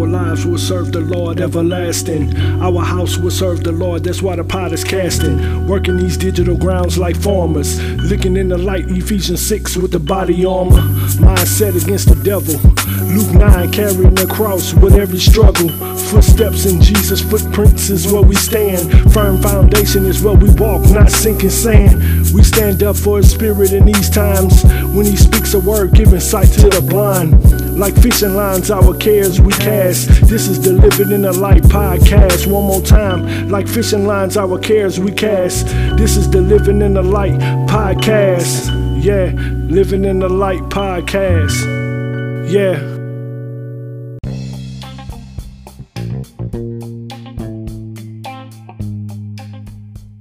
Our lives will serve the Lord everlasting. Our house will serve the Lord, that's why the pot is casting. Working these digital grounds like farmers. Looking in the light, Ephesians 6 with the body armor. Mindset against the devil. Luke 9 carrying the cross with every struggle. Footsteps in Jesus' footprints is where we stand. Firm foundation is where we walk, not sinking sand. We stand up for his spirit in these times. When he speaks a word, giving sight to the blind. Like fishing lines, our cares we cast. This is the Living in the Light podcast. One more time. Like fishing lines, our cares we cast. This is the Living in the Light podcast. Yeah, Living in the Light podcast. Yeah.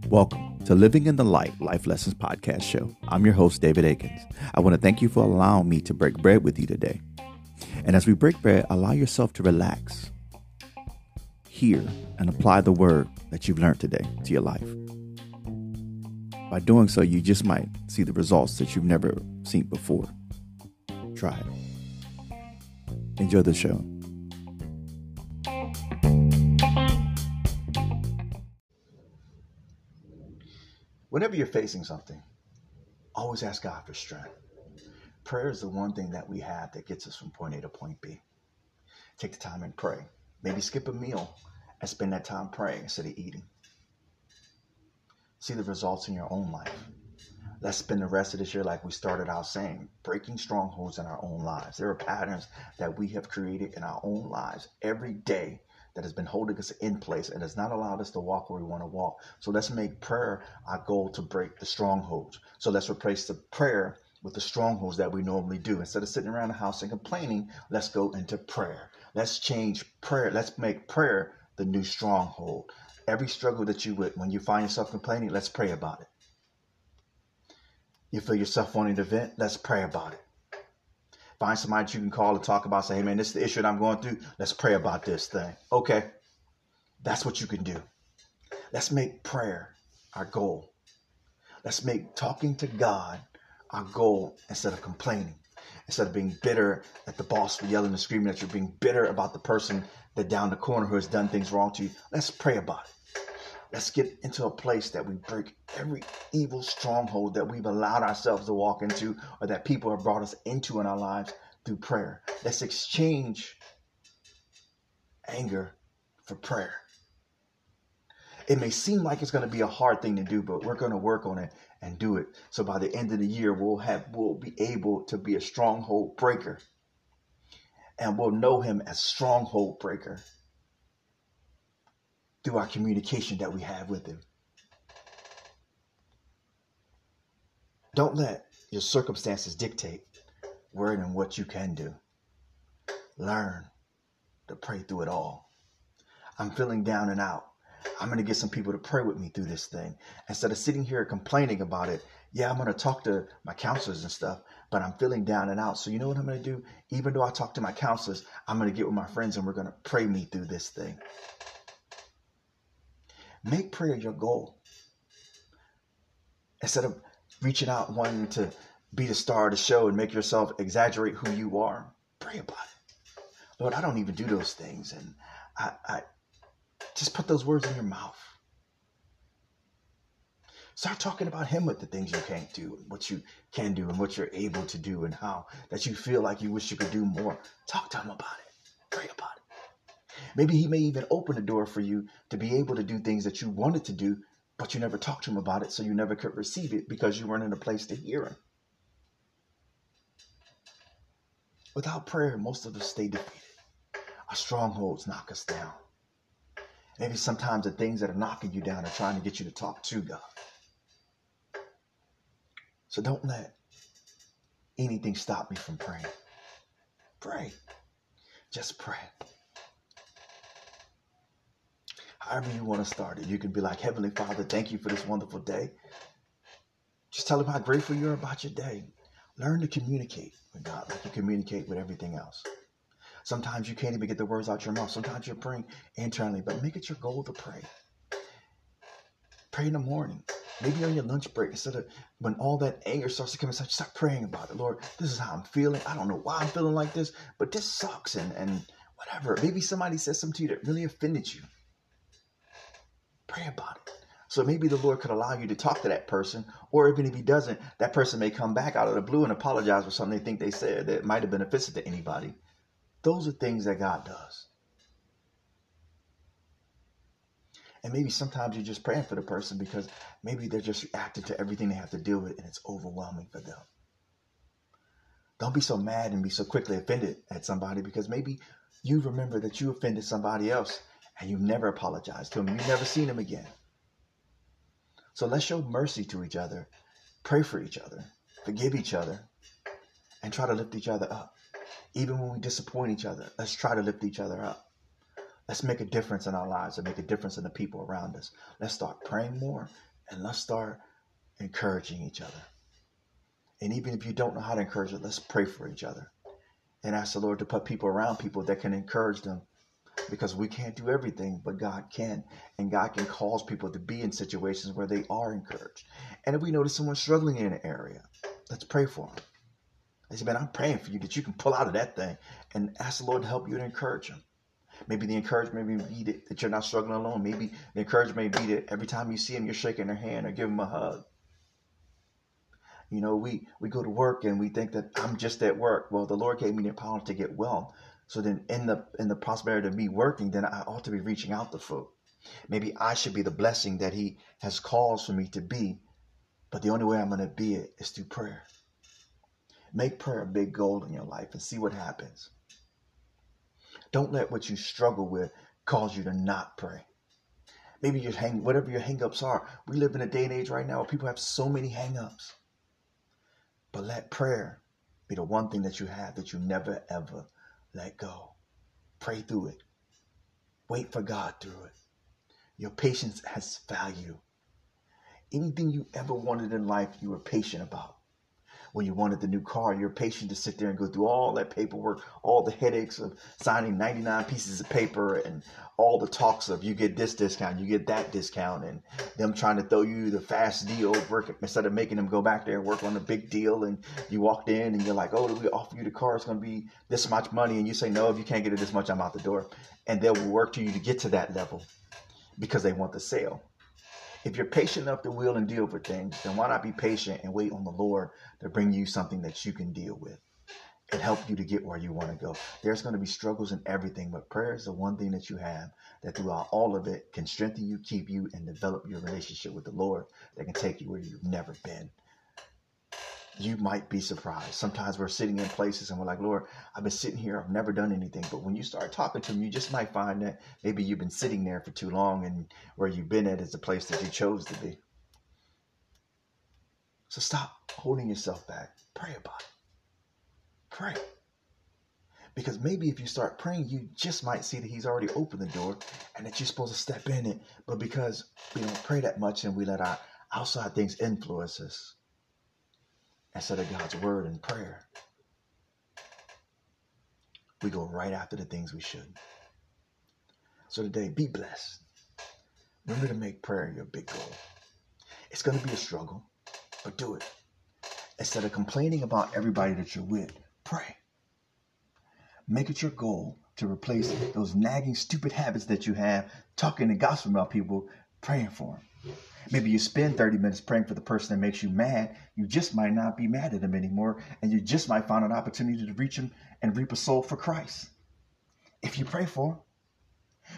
Welcome to Living in the Light Life Lessons Podcast Show. I'm your host, David Akins. I want to thank you for allowing me to break bread with you today. And as we break bread, allow yourself to relax, hear, and apply the word that you've learned today to your life. By doing so, you just might see the results that you've never seen before. Try it. Enjoy the show. Whenever you're facing something, always ask God for strength. Prayer is the one thing that we have that gets us from point A to point B. Take the time and pray. Maybe skip a meal and spend that time praying instead of eating. See the results in your own life. Let's spend the rest of this year, like we started out saying, breaking strongholds in our own lives. There are patterns that we have created in our own lives every day that has been holding us in place and has not allowed us to walk where we want to walk. So let's make prayer our goal to break the strongholds. So let's replace the prayer with the strongholds that we normally do. Instead of sitting around the house and complaining, let's go into prayer. Let's change prayer. Let's make prayer the new stronghold. Every struggle that you would, when you find yourself complaining, let's pray about it. You feel yourself wanting to vent, let's pray about it. Find somebody that you can call and talk about. Say, hey man, this is the issue that I'm going through. Let's pray about this thing. Okay. That's what you can do. Let's make prayer our goal. Let's make talking to God our goal instead of complaining. Instead of being bitter at the boss for yelling and screaming at you, being bitter about the person that down the corner who has done things wrong to you. Let's pray about it. Let's get into a place that we break every evil stronghold that we've allowed ourselves to walk into or that people have brought us into in our lives through prayer. Let's exchange anger for prayer. It may seem like it's going to be a hard thing to do, but we're going to work on it and do it. So by the end of the year, we'll have we'll be able to be a stronghold breaker. And we'll know him as stronghold breaker through our communication that we have with Him. Don't let your circumstances dictate where and what you can do. Learn to pray through it all. I'm feeling down and out. I'm going to get some people to pray with me through this thing. Instead of sitting here complaining about it, yeah, I'm going to talk to my counselors and stuff, but I'm feeling down and out. So, you know what I'm going to do? Even though I talk to my counselors, I'm going to get with my friends and we're going to pray me through this thing. Make prayer your goal. Instead of reaching out wanting to be the star of the show and make yourself exaggerate who you are, pray about it. Lord, I don't even do those things. And I, I just put those words in your mouth. Start talking about him with the things you can't do, what you can do, and what you're able to do, and how that you feel like you wish you could do more. Talk to him about it. Pray about it. Maybe he may even open the door for you to be able to do things that you wanted to do, but you never talked to him about it, so you never could receive it because you weren't in a place to hear him. Without prayer, most of us stay defeated. Our strongholds knock us down. Maybe sometimes the things that are knocking you down are trying to get you to talk to God. So don't let anything stop me from praying. Pray. Just pray however you want to start it. You can be like, Heavenly Father, thank you for this wonderful day. Just tell him how grateful you're about your day. Learn to communicate with God like you communicate with everything else. Sometimes you can't even get the words out your mouth. Sometimes you're praying internally, but make it your goal to pray. Pray in the morning. Maybe on your lunch break, instead of when all that anger starts to come inside, start praying about it. Lord, this is how I'm feeling. I don't know why I'm feeling like this, but this sucks. And and Whatever. Maybe somebody said something to you that really offended you. Pray about it. So maybe the Lord could allow you to talk to that person, or even if He doesn't, that person may come back out of the blue and apologize for something they think they said that might have offensive to anybody. Those are things that God does. And maybe sometimes you're just praying for the person because maybe they're just reacting to everything they have to deal with and it's overwhelming for them. Don't be so mad and be so quickly offended at somebody because maybe you remember that you offended somebody else and you've never apologized to them. You've never seen them again. So let's show mercy to each other, pray for each other, forgive each other, and try to lift each other up. Even when we disappoint each other, let's try to lift each other up. Let's make a difference in our lives and make a difference in the people around us. Let's start praying more and let's start encouraging each other. And even if you don't know how to encourage it, let's pray for each other and ask the Lord to put people around people that can encourage them because we can't do everything, but God can. And God can cause people to be in situations where they are encouraged. And if we notice someone struggling in an area, let's pray for them. I said, man, I'm praying for you that you can pull out of that thing and ask the Lord to help you and encourage them. Maybe the encouragement may be that, you're not struggling alone. Maybe the encouragement may be that every time you see them, you're shaking their hand or give them a hug. You know, we, we go to work and we think that I'm just at work. Well, the Lord gave me the power to get well. So then in the in the prosperity of me working, then I ought to be reaching out to folk. Maybe I should be the blessing that he has caused for me to be. But the only way I'm going to be it is through prayer. Make prayer a big goal in your life and see what happens. Don't let what you struggle with cause you to not pray. Maybe your hang whatever your hangups are. We live in a day and age right now where people have so many hangups. But let prayer be the one thing that you have that you never ever let go. Pray through it. Wait for God through it. Your patience has value. Anything you ever wanted in life, you were patient about when you wanted the new car, you're patient to sit there and go through all that paperwork, all the headaches of signing 99 pieces of paper and all the talks of you get this discount, you get that discount, and them trying to throw you the fast deal instead of making them go back there and work on the big deal. And you walked in and you're like, oh, we offer you the car? It's going to be this much money. And you say, no, if you can't get it this much, I'm out the door. And they'll work to you to get to that level because they want the sale. If you're patient enough to will and deal with things, then why not be patient and wait on the Lord to bring you something that you can deal with and help you to get where you want to go? There's going to be struggles in everything, but prayer is the one thing that you have that throughout all of it can strengthen you, keep you, and develop your relationship with the Lord that can take you where you've never been you might be surprised. Sometimes we're sitting in places and we're like, Lord, I've been sitting here, I've never done anything. But when you start talking to him, you just might find that maybe you've been sitting there for too long and where you've been at is the place that you chose to be. So stop holding yourself back. Pray about it. Pray. Because maybe if you start praying, you just might see that he's already opened the door and that you're supposed to step in it. But because we don't pray that much and we let our outside things influence us, instead of God's word and prayer, we go right after the things we should. So today, be blessed. Remember to make prayer your big goal. It's going to be a struggle, but do it. Instead of complaining about everybody that you're with, pray. Make it your goal to replace those nagging, stupid habits that you have, talking and gossiping about people, praying for them. Maybe you spend 30 minutes praying for the person that makes you mad. You just might not be mad at them anymore, and you just might find an opportunity to reach them and reap a soul for Christ. If you pray for them.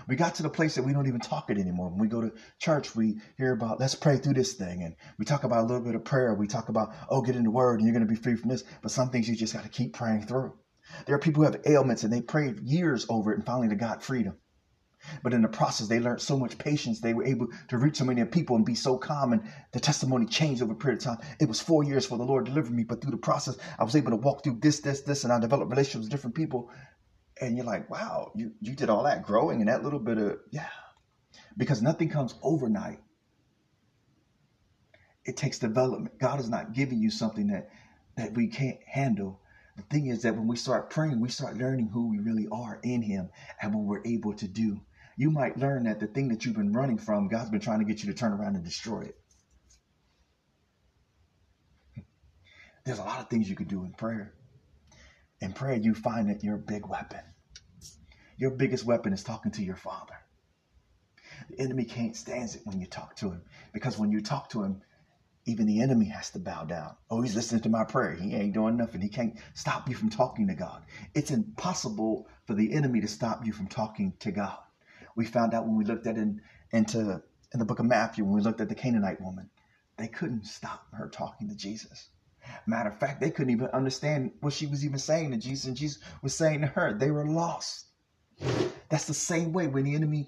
We got to the place that we don't even talk it anymore. When we go to church, we hear about let's pray through this thing, and we talk about a little bit of prayer. We talk about oh, get in the Word, and you're going to be free from this. But some things you just got to keep praying through. There are people who have ailments, and they prayed years over it, and finally they got freedom. But in the process, they learned so much patience. They were able to reach so many people and be so calm. And the testimony changed over a period of time. It was four years for the Lord delivered me. But through the process, I was able to walk through this, this, this, and I developed relationships with different people. And you're like, wow, you, you did all that growing and that little bit of, yeah. Because nothing comes overnight. It takes development. God is not giving you something that, that we can't handle. The thing is that when we start praying, we start learning who we really are in Him and what we're able to do you might learn that the thing that you've been running from, God's been trying to get you to turn around and destroy it. There's a lot of things you can do in prayer. In prayer, you find that you're a big weapon. Your biggest weapon is talking to your Father. The enemy can't stand it when you talk to him because when you talk to him, even the enemy has to bow down. Oh, he's listening to my prayer. He ain't doing nothing. He can't stop you from talking to God. It's impossible for the enemy to stop you from talking to God. We found out when we looked at in, into in the book of Matthew, when we looked at the Canaanite woman, they couldn't stop her talking to Jesus. Matter of fact, they couldn't even understand what she was even saying to Jesus, and Jesus was saying to her. They were lost. That's the same way when the enemy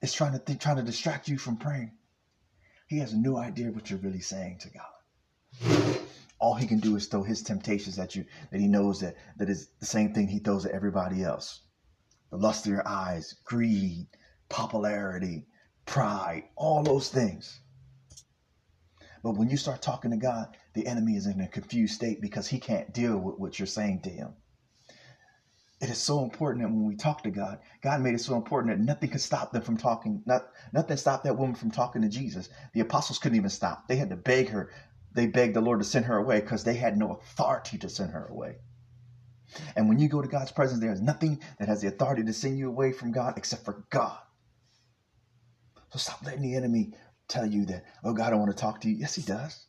is trying to think, trying to distract you from praying. He has no idea what you're really saying to God. All he can do is throw his temptations at you that he knows that that is the same thing he throws at everybody else. The lust of your eyes, greed, popularity, pride, all those things. But when you start talking to God, the enemy is in a confused state because he can't deal with what you're saying to him. It is so important that when we talk to God, God made it so important that nothing could stop them from talking. Not, nothing stopped that woman from talking to Jesus. The apostles couldn't even stop. They had to beg her. They begged the Lord to send her away because they had no authority to send her away. And when you go to God's presence, there is nothing that has the authority to send you away from God except for God. So stop letting the enemy tell you that, oh, God, I want to talk to you. Yes, he does.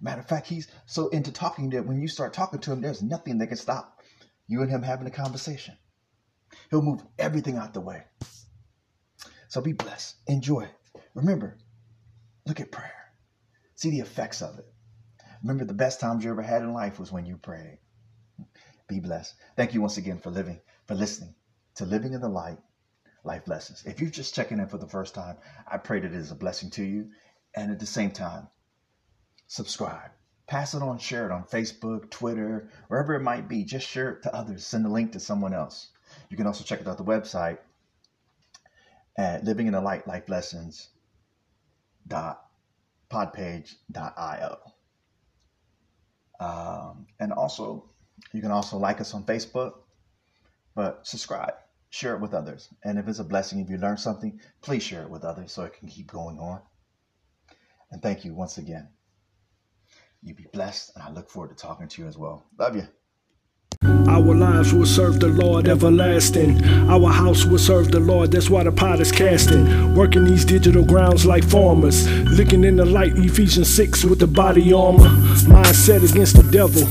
Matter of fact, he's so into talking that when you start talking to him, there's nothing that can stop you and him having a conversation. He'll move everything out the way. So be blessed. Enjoy. Remember, look at prayer. See the effects of it. Remember, the best times you ever had in life was when you prayed. Be blessed. Thank you once again for living, for listening to Living in the Light Life Lessons. If you're just checking in for the first time, I pray that it is a blessing to you. And at the same time, subscribe. Pass it on, share it on Facebook, Twitter, wherever it might be. Just share it to others. Send a link to someone else. You can also check it out the website at living in the light life lessons dot podpage.io. Um, and also, you can also like us on Facebook, but subscribe, share it with others. And if it's a blessing, if you learn something, please share it with others so it can keep going on. And thank you once again. You be blessed, and I look forward to talking to you as well. Love you. Our lives will serve the Lord everlasting. Our house will serve the Lord, that's why the pot is casting. Working these digital grounds like farmers. Looking in the light, Ephesians 6 with the body armor. Mindset against the devil.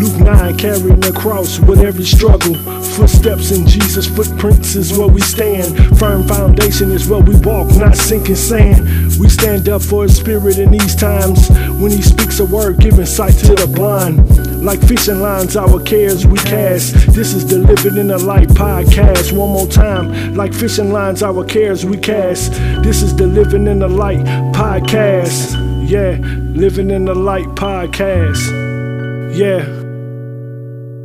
Luke 9 carrying the cross with every struggle. Footsteps in Jesus' footprints is where we stand. Firm foundation is where we walk, not sinking sand. We stand up for his spirit in these times. When he speaks a word, giving sight to the blind. Like fishing lines, our cares we cast. This is the Living in the Light podcast. One more time. Like fishing lines, our cares we cast. This is the Living in the Light podcast. Yeah, Living in the Light podcast. Yeah.